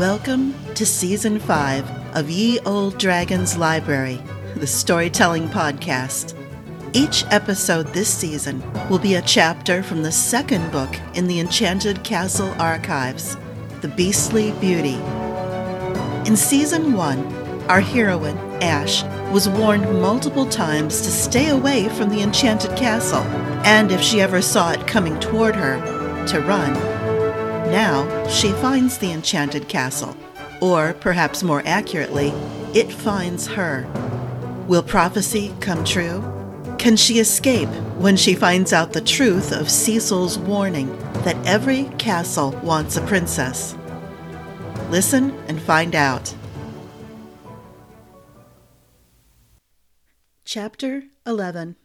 Welcome to Season 5 of Ye Olde Dragon's Library, the storytelling podcast. Each episode this season will be a chapter from the second book in the Enchanted Castle archives, The Beastly Beauty. In Season 1, our heroine, Ash, was warned multiple times to stay away from the Enchanted Castle, and if she ever saw it coming toward her, to run. Now she finds the enchanted castle, or perhaps more accurately, it finds her. Will prophecy come true? Can she escape when she finds out the truth of Cecil's warning that every castle wants a princess? Listen and find out. Chapter 11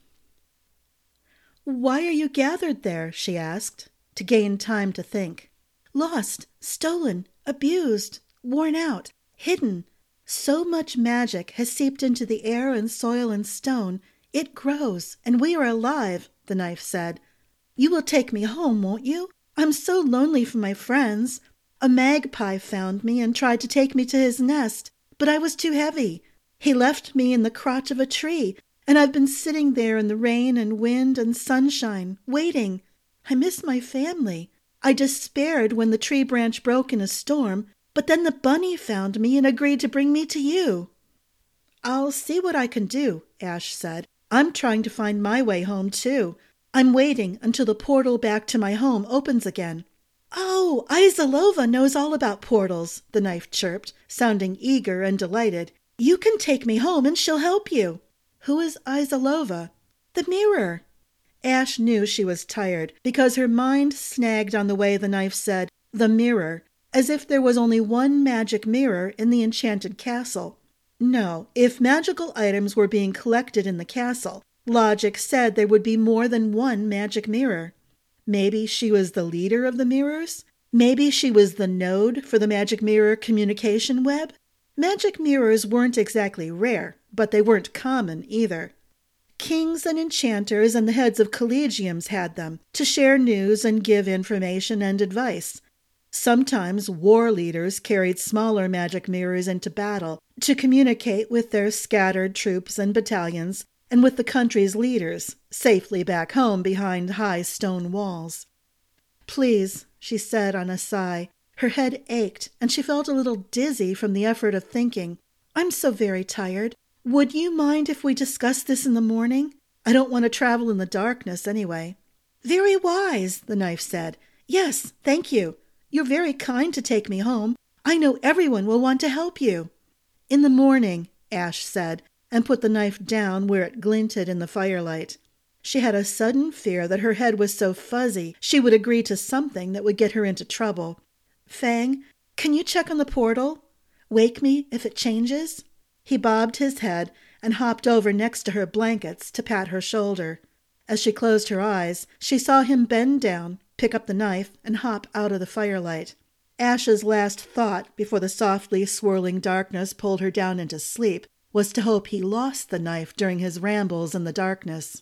Why are you gathered there? she asked, to gain time to think. Lost, stolen, abused, worn out, hidden. So much magic has seeped into the air and soil and stone, it grows, and we are alive, the knife said. You will take me home, won't you? I'm so lonely for my friends. A magpie found me and tried to take me to his nest, but I was too heavy. He left me in the crotch of a tree, and I've been sitting there in the rain and wind and sunshine, waiting. I miss my family. I despaired when the tree branch broke in a storm, but then the bunny found me and agreed to bring me to you. I'll see what I can do, Ash said. I'm trying to find my way home, too. I'm waiting until the portal back to my home opens again. Oh, Izalova knows all about portals, the knife chirped, sounding eager and delighted. You can take me home and she'll help you. Who is Izalova? The mirror. Ash knew she was tired because her mind snagged on the way the knife said, the mirror, as if there was only one magic mirror in the enchanted castle. No, if magical items were being collected in the castle, logic said there would be more than one magic mirror. Maybe she was the leader of the mirrors? Maybe she was the node for the magic mirror communication web? Magic mirrors weren't exactly rare, but they weren't common either. Kings and enchanters and the heads of collegiums had them to share news and give information and advice. Sometimes war leaders carried smaller magic mirrors into battle to communicate with their scattered troops and battalions and with the country's leaders, safely back home behind high stone walls. Please, she said on a sigh. Her head ached, and she felt a little dizzy from the effort of thinking. I'm so very tired. Would you mind if we discuss this in the morning? I don't want to travel in the darkness anyway. Very wise, the knife said. Yes, thank you. You're very kind to take me home. I know everyone will want to help you. In the morning, Ash said, and put the knife down where it glinted in the firelight. She had a sudden fear that her head was so fuzzy she would agree to something that would get her into trouble. Fang, can you check on the portal? Wake me if it changes? He bobbed his head and hopped over next to her blankets to pat her shoulder. As she closed her eyes, she saw him bend down, pick up the knife, and hop out of the firelight. Ash's last thought before the softly swirling darkness pulled her down into sleep was to hope he lost the knife during his rambles in the darkness.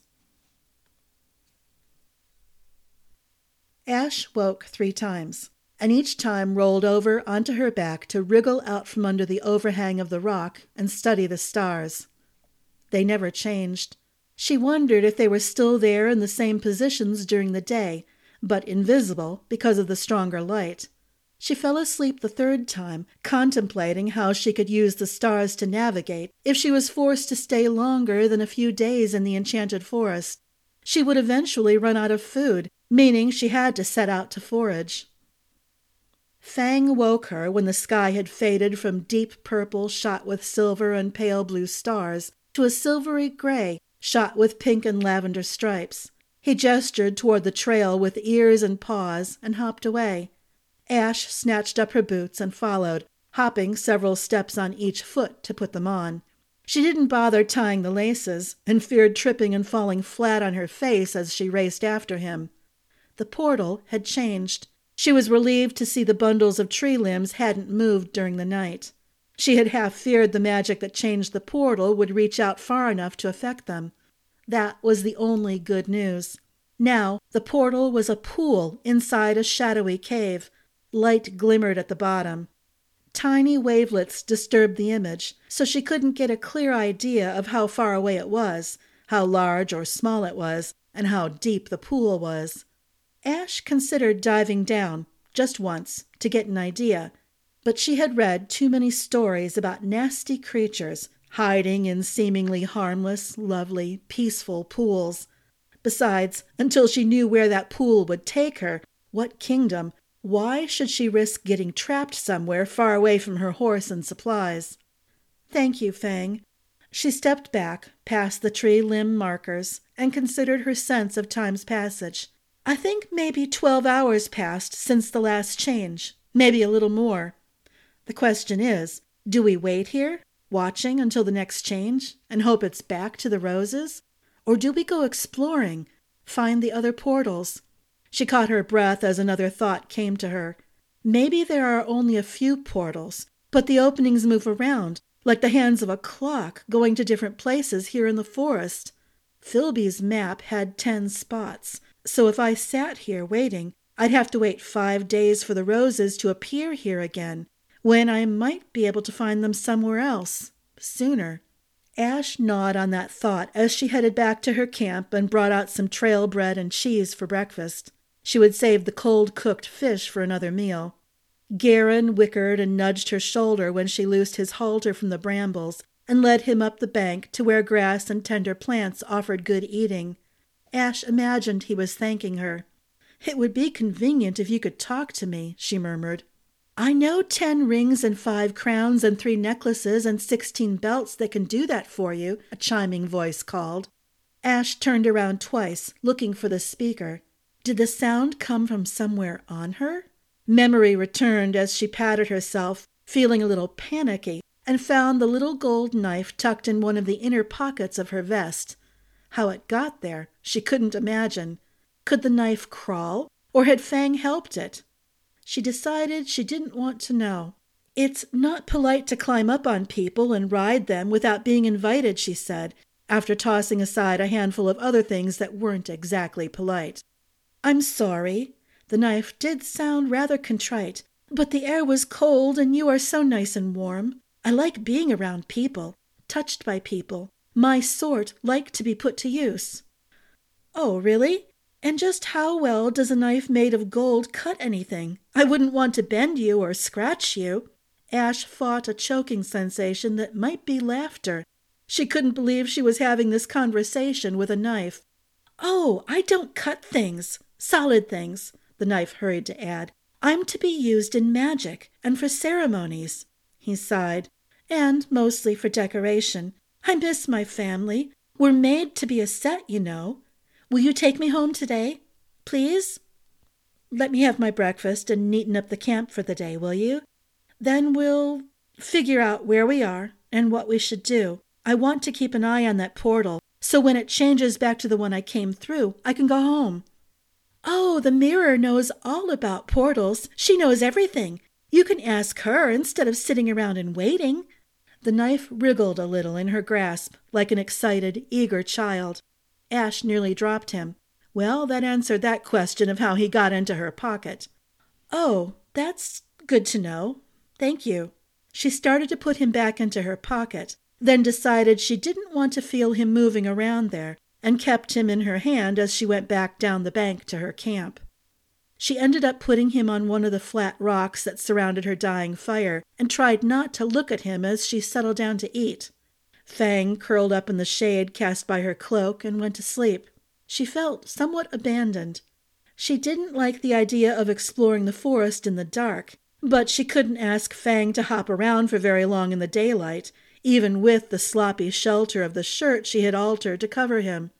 Ash woke three times and each time rolled over onto her back to wriggle out from under the overhang of the rock and study the stars. They never changed. She wondered if they were still there in the same positions during the day, but invisible because of the stronger light. She fell asleep the third time, contemplating how she could use the stars to navigate if she was forced to stay longer than a few days in the enchanted forest. She would eventually run out of food, meaning she had to set out to forage. Fang woke her when the sky had faded from deep purple shot with silver and pale blue stars to a silvery gray shot with pink and lavender stripes. He gestured toward the trail with ears and paws and hopped away. Ash snatched up her boots and followed, hopping several steps on each foot to put them on. She didn't bother tying the laces and feared tripping and falling flat on her face as she raced after him. The portal had changed. She was relieved to see the bundles of tree limbs hadn't moved during the night. She had half feared the magic that changed the portal would reach out far enough to affect them. That was the only good news. Now the portal was a pool inside a shadowy cave. Light glimmered at the bottom. Tiny wavelets disturbed the image, so she couldn't get a clear idea of how far away it was, how large or small it was, and how deep the pool was. Ash considered diving down, just once, to get an idea, but she had read too many stories about nasty creatures hiding in seemingly harmless, lovely, peaceful pools. Besides, until she knew where that pool would take her, what kingdom, why should she risk getting trapped somewhere far away from her horse and supplies? Thank you, Fang. She stepped back, past the tree limb markers, and considered her sense of time's passage. I think maybe twelve hours passed since the last change, maybe a little more. The question is, do we wait here, watching until the next change, and hope it's back to the roses? Or do we go exploring, find the other portals, she caught her breath as another thought came to her. Maybe there are only a few portals, but the openings move around, like the hands of a clock going to different places here in the forest. Filby's map had ten spots, so if I sat here waiting, I'd have to wait five days for the roses to appear here again, when I might be able to find them somewhere else, sooner. Ash gnawed on that thought as she headed back to her camp and brought out some trail bread and cheese for breakfast. She would save the cold cooked fish for another meal. Garin whickered and nudged her shoulder when she loosed his halter from the brambles and led him up the bank to where grass and tender plants offered good eating. Ash imagined he was thanking her. It would be convenient if you could talk to me, she murmured. I know ten rings and five crowns and three necklaces and sixteen belts that can do that for you, a chiming voice called. Ash turned around twice, looking for the speaker. Did the sound come from somewhere on her? Memory returned as she patted herself, feeling a little panicky, and found the little gold knife tucked in one of the inner pockets of her vest. How it got there, she couldn't imagine. Could the knife crawl, or had Fang helped it? She decided she didn't want to know. It's not polite to climb up on people and ride them without being invited, she said, after tossing aside a handful of other things that weren't exactly polite. I'm sorry. The knife did sound rather contrite, but the air was cold and you are so nice and warm. I like being around people, touched by people. My sort like to be put to use. Oh, really? And just how well does a knife made of gold cut anything? I wouldn't want to bend you or scratch you. Ash fought a choking sensation that might be laughter. She couldn't believe she was having this conversation with a knife. Oh, I don't cut things. Solid things, the knife hurried to add. I'm to be used in magic and for ceremonies. He sighed. And mostly for decoration. I miss my family. We're made to be a set, you know. Will you take me home today? Please? Let me have my breakfast and neaten up the camp for the day, will you? Then we'll figure out where we are and what we should do. I want to keep an eye on that portal, so when it changes back to the one I came through, I can go home. Oh, the mirror knows all about portals. She knows everything. You can ask her instead of sitting around and waiting. The knife wriggled a little in her grasp, like an excited, eager child. Ash nearly dropped him. Well, that answered that question of how he got into her pocket. Oh, that's good to know. Thank you. She started to put him back into her pocket, then decided she didn't want to feel him moving around there, and kept him in her hand as she went back down the bank to her camp. She ended up putting him on one of the flat rocks that surrounded her dying fire and tried not to look at him as she settled down to eat. Fang curled up in the shade cast by her cloak and went to sleep. She felt somewhat abandoned. She didn't like the idea of exploring the forest in the dark, but she couldn't ask Fang to hop around for very long in the daylight, even with the sloppy shelter of the shirt she had altered to cover him.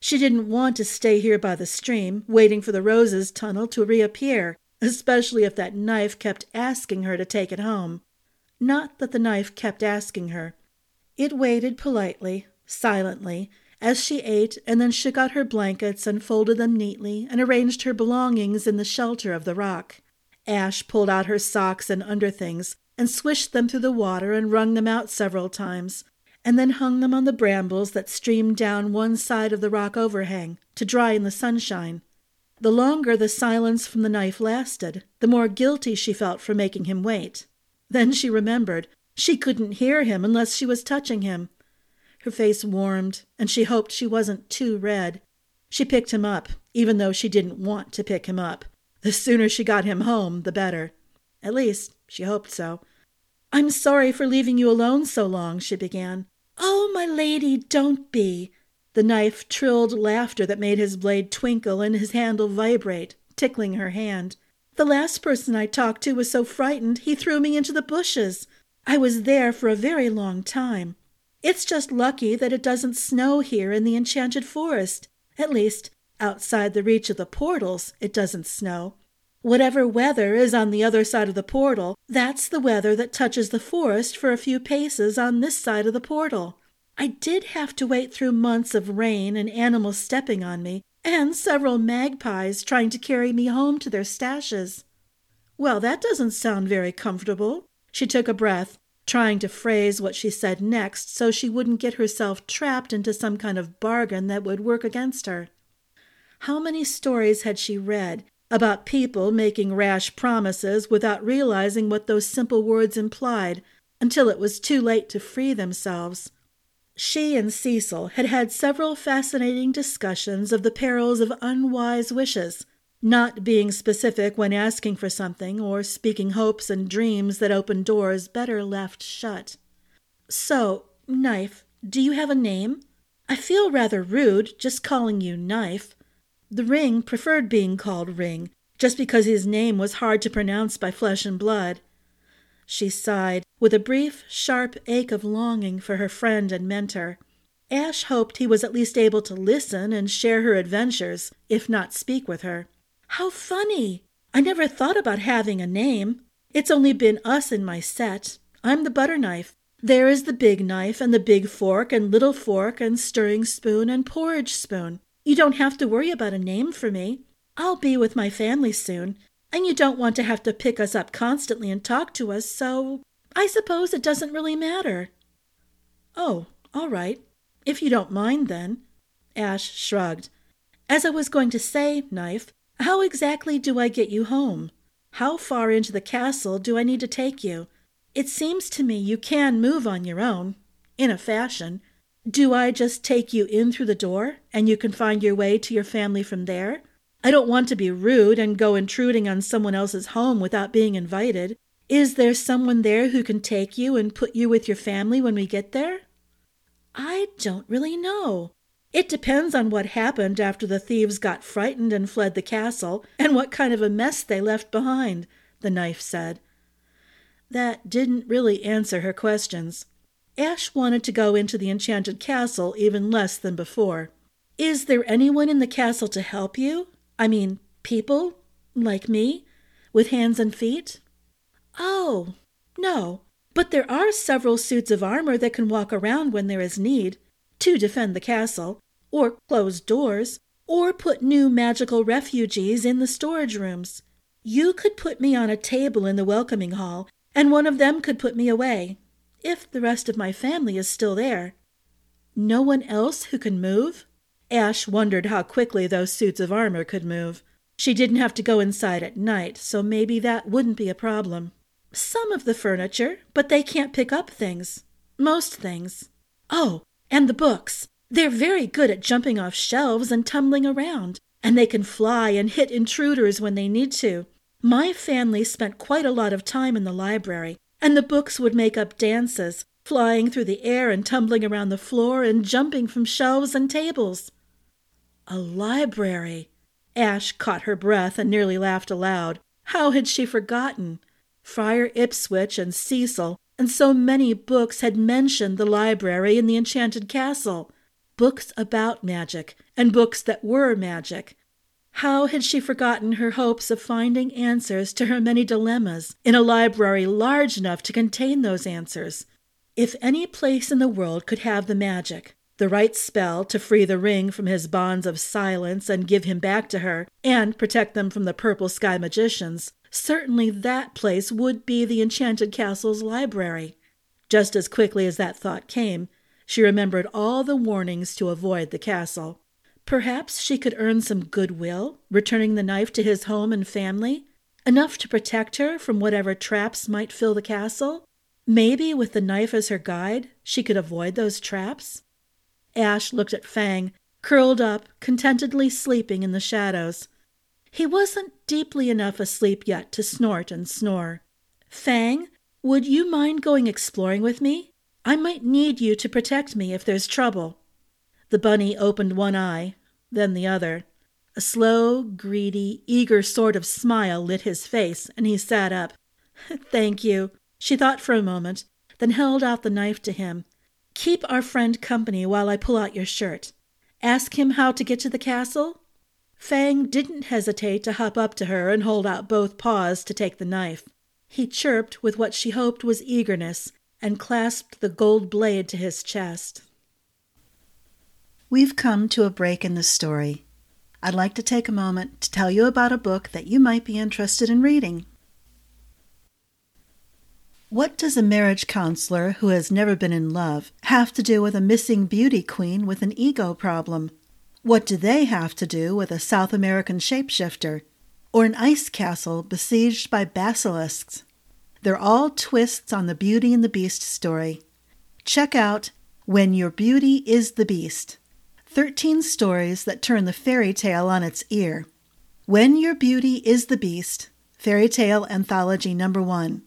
She didn't want to stay here by the stream, waiting for the roses tunnel to reappear, especially if that knife kept asking her to take it home. Not that the knife kept asking her. It waited politely, silently, as she ate and then shook out her blankets and folded them neatly and arranged her belongings in the shelter of the rock. Ash pulled out her socks and underthings and swished them through the water and wrung them out several times, and then hung them on the brambles that streamed down one side of the rock overhang to dry in the sunshine. The longer the silence from the knife lasted, the more guilty she felt for making him wait. Then she remembered. She couldn't hear him unless she was touching him. Her face warmed, and she hoped she wasn't too red. She picked him up, even though she didn't want to pick him up. The sooner she got him home, the better. At least, she hoped so. I'm sorry for leaving you alone so long, she began. Oh, my lady, don't be. The knife trilled laughter that made his blade twinkle and his handle vibrate, tickling her hand. The last person I talked to was so frightened he threw me into the bushes. I was there for a very long time. It's just lucky that it doesn't snow here in the enchanted forest. At least, outside the reach of the portals, it doesn't snow. Whatever weather is on the other side of the portal, that's the weather that touches the forest for a few paces on this side of the portal. I did have to wait through months of rain and animals stepping on me, and several magpies trying to carry me home to their stashes. Well, that doesn't sound very comfortable. She took a breath, trying to phrase what she said next so she wouldn't get herself trapped into some kind of bargain that would work against her. How many stories had she read about people making rash promises without realizing what those simple words implied until it was too late to free themselves. She and Cecil had had several fascinating discussions of the perils of unwise wishes, not being specific when asking for something or speaking hopes and dreams that open doors better left shut. So, Knife, do you have a name? I feel rather rude just calling you Knife. The ring preferred being called Ring, just because his name was hard to pronounce by flesh and blood. She sighed, with a brief, sharp ache of longing for her friend and mentor. Ash hoped he was at least able to listen and share her adventures, if not speak with her. How funny! I never thought about having a name. It's only been us in my set. I'm the butter knife. There is the big knife and the big fork and little fork and stirring spoon and porridge spoon. You don't have to worry about a name for me. I'll be with my family soon, and you don't want to have to pick us up constantly and talk to us, so I suppose it doesn't really matter. Oh, all right. If you don't mind, then. Ash shrugged. As I was going to say, Knife, how exactly do I get you home? How far into the castle do I need to take you? It seems to me you can move on your own, in a fashion, do I just take you in through the door and you can find your way to your family from there? I don't want to be rude and go intruding on someone else's home without being invited. Is there someone there who can take you and put you with your family when we get there? I don't really know. It depends on what happened after the thieves got frightened and fled the castle, and what kind of a mess they left behind, the knife said. That didn't really answer her questions. Ash wanted to go into the enchanted castle even less than before. Is there anyone in the castle to help you? I mean, people, like me, with hands and feet? Oh, no, but there are several suits of armor that can walk around when there is need, to defend the castle, or close doors, or put new magical refugees in the storage rooms. You could put me on a table in the welcoming hall, and one of them could put me away if the rest of my family is still there. No one else who can move? Ash wondered how quickly those suits of armor could move. She didn't have to go inside at night, so maybe that wouldn't be a problem. Some of the furniture, but they can't pick up things. Most things. Oh, and the books. They're very good at jumping off shelves and tumbling around, and they can fly and hit intruders when they need to. My family spent quite a lot of time in the library, and the books would make up dances, flying through the air and tumbling around the floor and jumping from shelves and tables. A library! Ash caught her breath and nearly laughed aloud. How had she forgotten? Friar Ipswich and Cecil and so many books had mentioned the library in the enchanted castle. Books about magic, and books that were magic. How had she forgotten her hopes of finding answers to her many dilemmas in a library large enough to contain those answers? If any place in the world could have the magic, the right spell to free the ring from his bonds of silence and give him back to her, and protect them from the purple sky magicians, certainly that place would be the enchanted castle's library. Just as quickly as that thought came, she remembered all the warnings to avoid the castle. Perhaps she could earn some goodwill, returning the knife to his home and family, Enough to protect her from whatever traps might fill the castle? Maybe with the knife as her guide, she could avoid those traps? Ash looked at Fang, curled up, contentedly sleeping in the shadows. He wasn't deeply enough asleep yet to snort and snore. Fang, would you mind going exploring with me? I might need you to protect me if there's trouble. The bunny opened one eye, then the other. A slow, greedy, eager sort of smile lit his face, and he sat up. Thank you, she thought for a moment, then held out the knife to him. Keep our friend company while I pull out your shirt. Ask him how to get to the castle? Fang didn't hesitate to hop up to her and hold out both paws to take the knife. He chirped with what she hoped was eagerness and clasped the gold blade to his chest. We've come to a break in the story. I'd like to take a moment to tell you about a book that you might be interested in reading. What does a marriage counselor who has never been in love have to do with a missing beauty queen with an ego problem? What do they have to do with a South American shapeshifter? Or an ice castle besieged by basilisks? They're all twists on the Beauty and the Beast story. Check out When Your Beauty is the Beast 13 stories that turn the fairy tale on its ear. When Your Beauty is the Beast, Fairy Tale Anthology Number 1,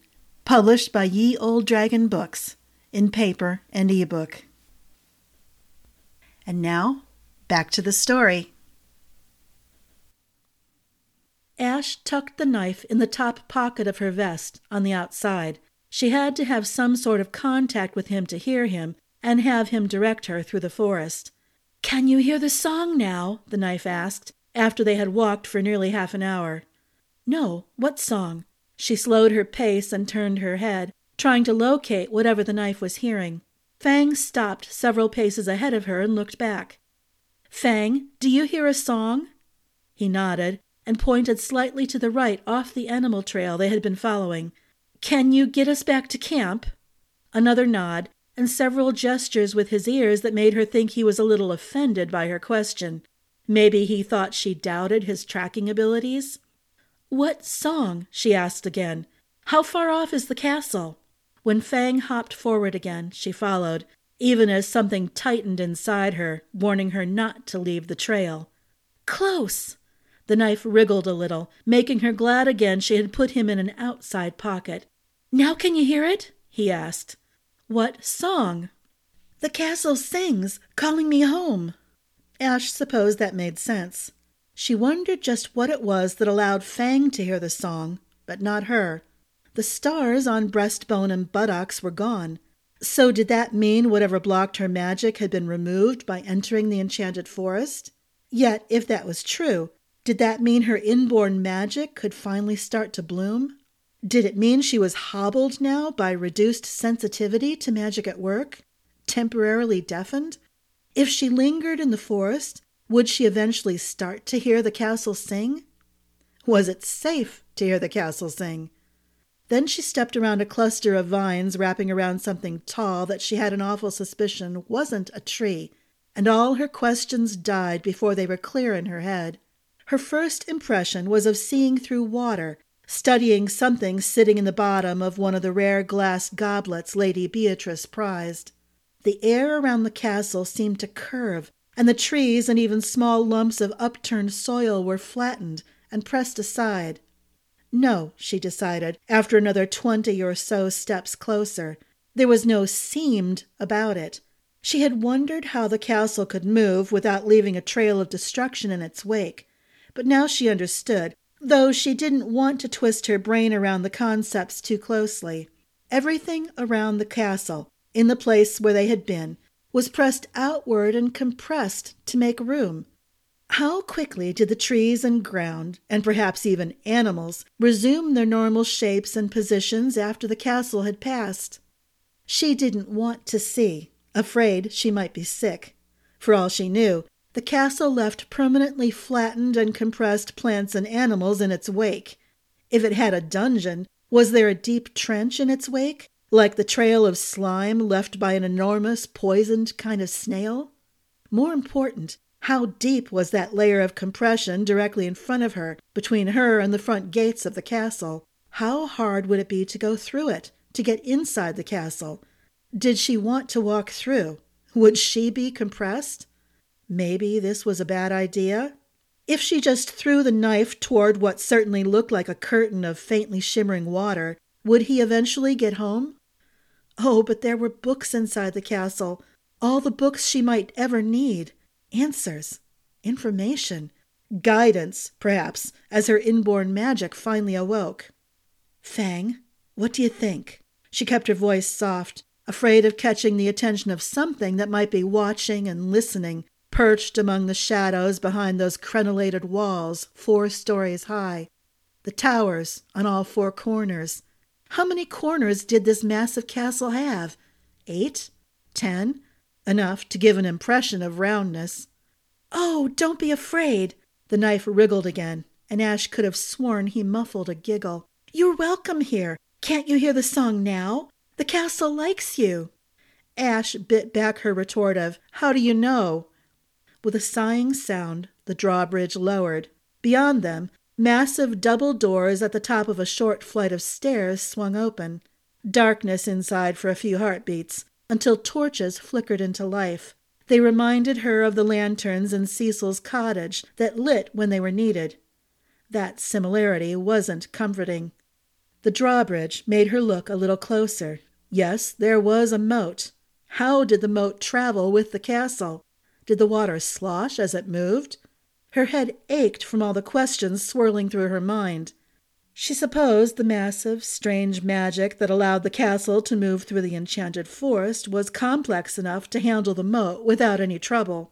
published by Ye Olde Dragon Books, in paper and ebook. And now, back to the story. Ash tucked the knife in the top pocket of her vest on the outside. She had to have some sort of contact with him to hear him and have him direct her through the forest. Can you hear the song now? the knife asked, after they had walked for nearly half an hour. No, what song? She slowed her pace and turned her head, trying to locate whatever the knife was hearing. Fang stopped several paces ahead of her and looked back. Fang, do you hear a song? He nodded and pointed slightly to the right off the animal trail they had been following. Can you get us back to camp? Another nod, and several gestures with his ears that made her think he was a little offended by her question. Maybe he thought she doubted his tracking abilities? What song? she asked again. How far off is the castle? When Fang hopped forward again, she followed, even as something tightened inside her, warning her not to leave the trail. Close! The knife wriggled a little, making her glad again she had put him in an outside pocket. Now can you hear it? he asked. What song? The castle sings, calling me home. Ash supposed that made sense. She wondered just what it was that allowed Fang to hear the song, but not her. The stars on breastbone and buttocks were gone. So did that mean whatever blocked her magic had been removed by entering the enchanted forest? Yet, if that was true, did that mean her inborn magic could finally start to bloom? Did it mean she was hobbled now by reduced sensitivity to magic at work? Temporarily deafened? If she lingered in the forest, would she eventually start to hear the castle sing? Was it safe to hear the castle sing? Then she stepped around a cluster of vines wrapping around something tall that she had an awful suspicion wasn't a tree, and all her questions died before they were clear in her head. Her first impression was of seeing through water studying something sitting in the bottom of one of the rare glass goblets Lady Beatrice prized. The air around the castle seemed to curve, and the trees and even small lumps of upturned soil were flattened and pressed aside. No, she decided, after another twenty or so steps closer. There was no seemed about it. She had wondered how the castle could move without leaving a trail of destruction in its wake, but now she understood though she didn't want to twist her brain around the concepts too closely. Everything around the castle, in the place where they had been, was pressed outward and compressed to make room. How quickly did the trees and ground, and perhaps even animals, resume their normal shapes and positions after the castle had passed? She didn't want to see, afraid she might be sick. For all she knew, the castle left permanently flattened and compressed plants and animals in its wake. If it had a dungeon, was there a deep trench in its wake, like the trail of slime left by an enormous poisoned kind of snail? More important, How deep was that layer of compression directly in front of her, between her and the front gates of the castle? How hard would it be to go through it, to get inside the castle? Did she want to walk through? Would she be compressed? Maybe this was a bad idea. If she just threw the knife toward what certainly looked like a curtain of faintly shimmering water, would he eventually get home? Oh, but there were books inside the castle, all the books she might ever need answers, information, guidance, perhaps, as her inborn magic finally awoke. Fang, what do you think? She kept her voice soft, afraid of catching the attention of something that might be watching and listening, perched among the shadows behind those crenellated walls four stories high. The towers on all four corners. How many corners did this massive castle have? Eight? Ten? Enough to give an impression of roundness. Oh, don't be afraid. The knife wriggled again, and Ash could have sworn he muffled a giggle. You're welcome here. Can't you hear the song now? The castle likes you. Ash bit back her retort of, How do you know? With a sighing sound, the drawbridge lowered. Beyond them, massive double doors at the top of a short flight of stairs swung open. Darkness inside for a few heartbeats, until torches flickered into life. They reminded her of the lanterns in Cecil's cottage that lit when they were needed. That similarity wasn't comforting. The drawbridge made her look a little closer. Yes, there was a moat. How did the moat travel with the castle? Did the water slosh as it moved? Her head ached from all the questions swirling through her mind. She supposed the massive, strange magic that allowed the castle to move through the enchanted forest was complex enough to handle the moat without any trouble.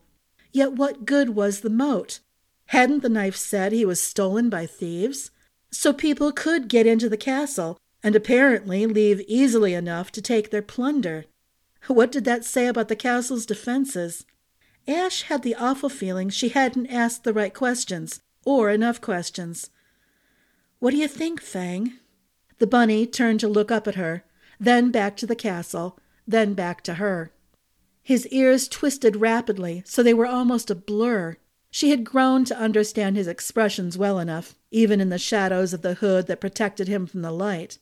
Yet what good was the moat? Hadn't the knife said he was stolen by thieves? So people could get into the castle and apparently leave easily enough to take their plunder. What did that say about the castle's defenses? Ash had the awful feeling she hadn't asked the right questions, or enough questions. What do you think, Fang? The bunny turned to look up at her, then back to the castle, then back to her. His ears twisted rapidly so they were almost a blur. She had grown to understand his expressions well enough, even in the shadows of the hood that protected him from the light.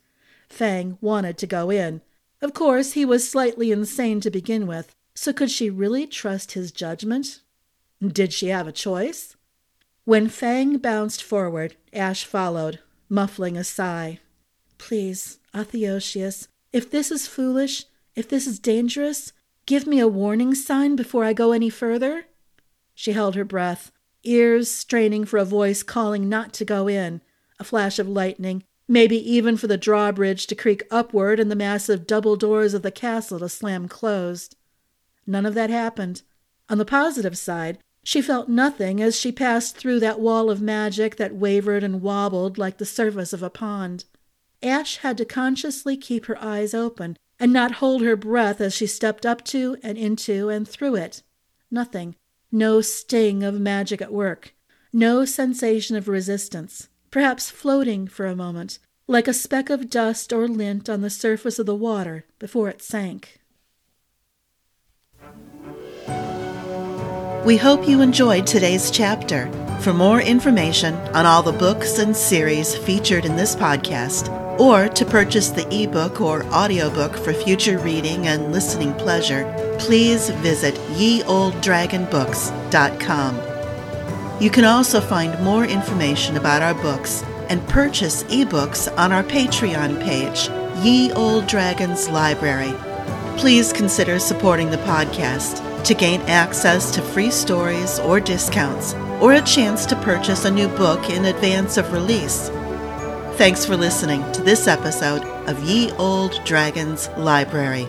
Fang wanted to go in. Of course, he was slightly insane to begin with, so could she really trust his judgment? Did she have a choice? When Fang bounced forward, Ash followed, muffling a sigh. Please, Athosius, if this is foolish, if this is dangerous, give me a warning sign before I go any further. She held her breath, ears straining for a voice calling not to go in, a flash of lightning, maybe even for the drawbridge to creak upward and the massive double doors of the castle to slam closed. None of that happened. On the positive side, she felt nothing as she passed through that wall of magic that wavered and wobbled like the surface of a pond. Ash had to consciously keep her eyes open and not hold her breath as she stepped up to and into and through it. Nothing. No sting of magic at work. No sensation of resistance. Perhaps floating for a moment, like a speck of dust or lint on the surface of the water before it sank. We hope you enjoyed today's chapter. For more information on all the books and series featured in this podcast, or to purchase the ebook or audiobook for future reading and listening pleasure, please visit yeoldedragonbooks.com. You can also find more information about our books and purchase ebooks on our Patreon page, Ye Olde Dragon's Library. Please consider supporting the podcast to gain access to free stories or discounts, or a chance to purchase a new book in advance of release. Thanks for listening to this episode of Ye Olde Dragon's Library.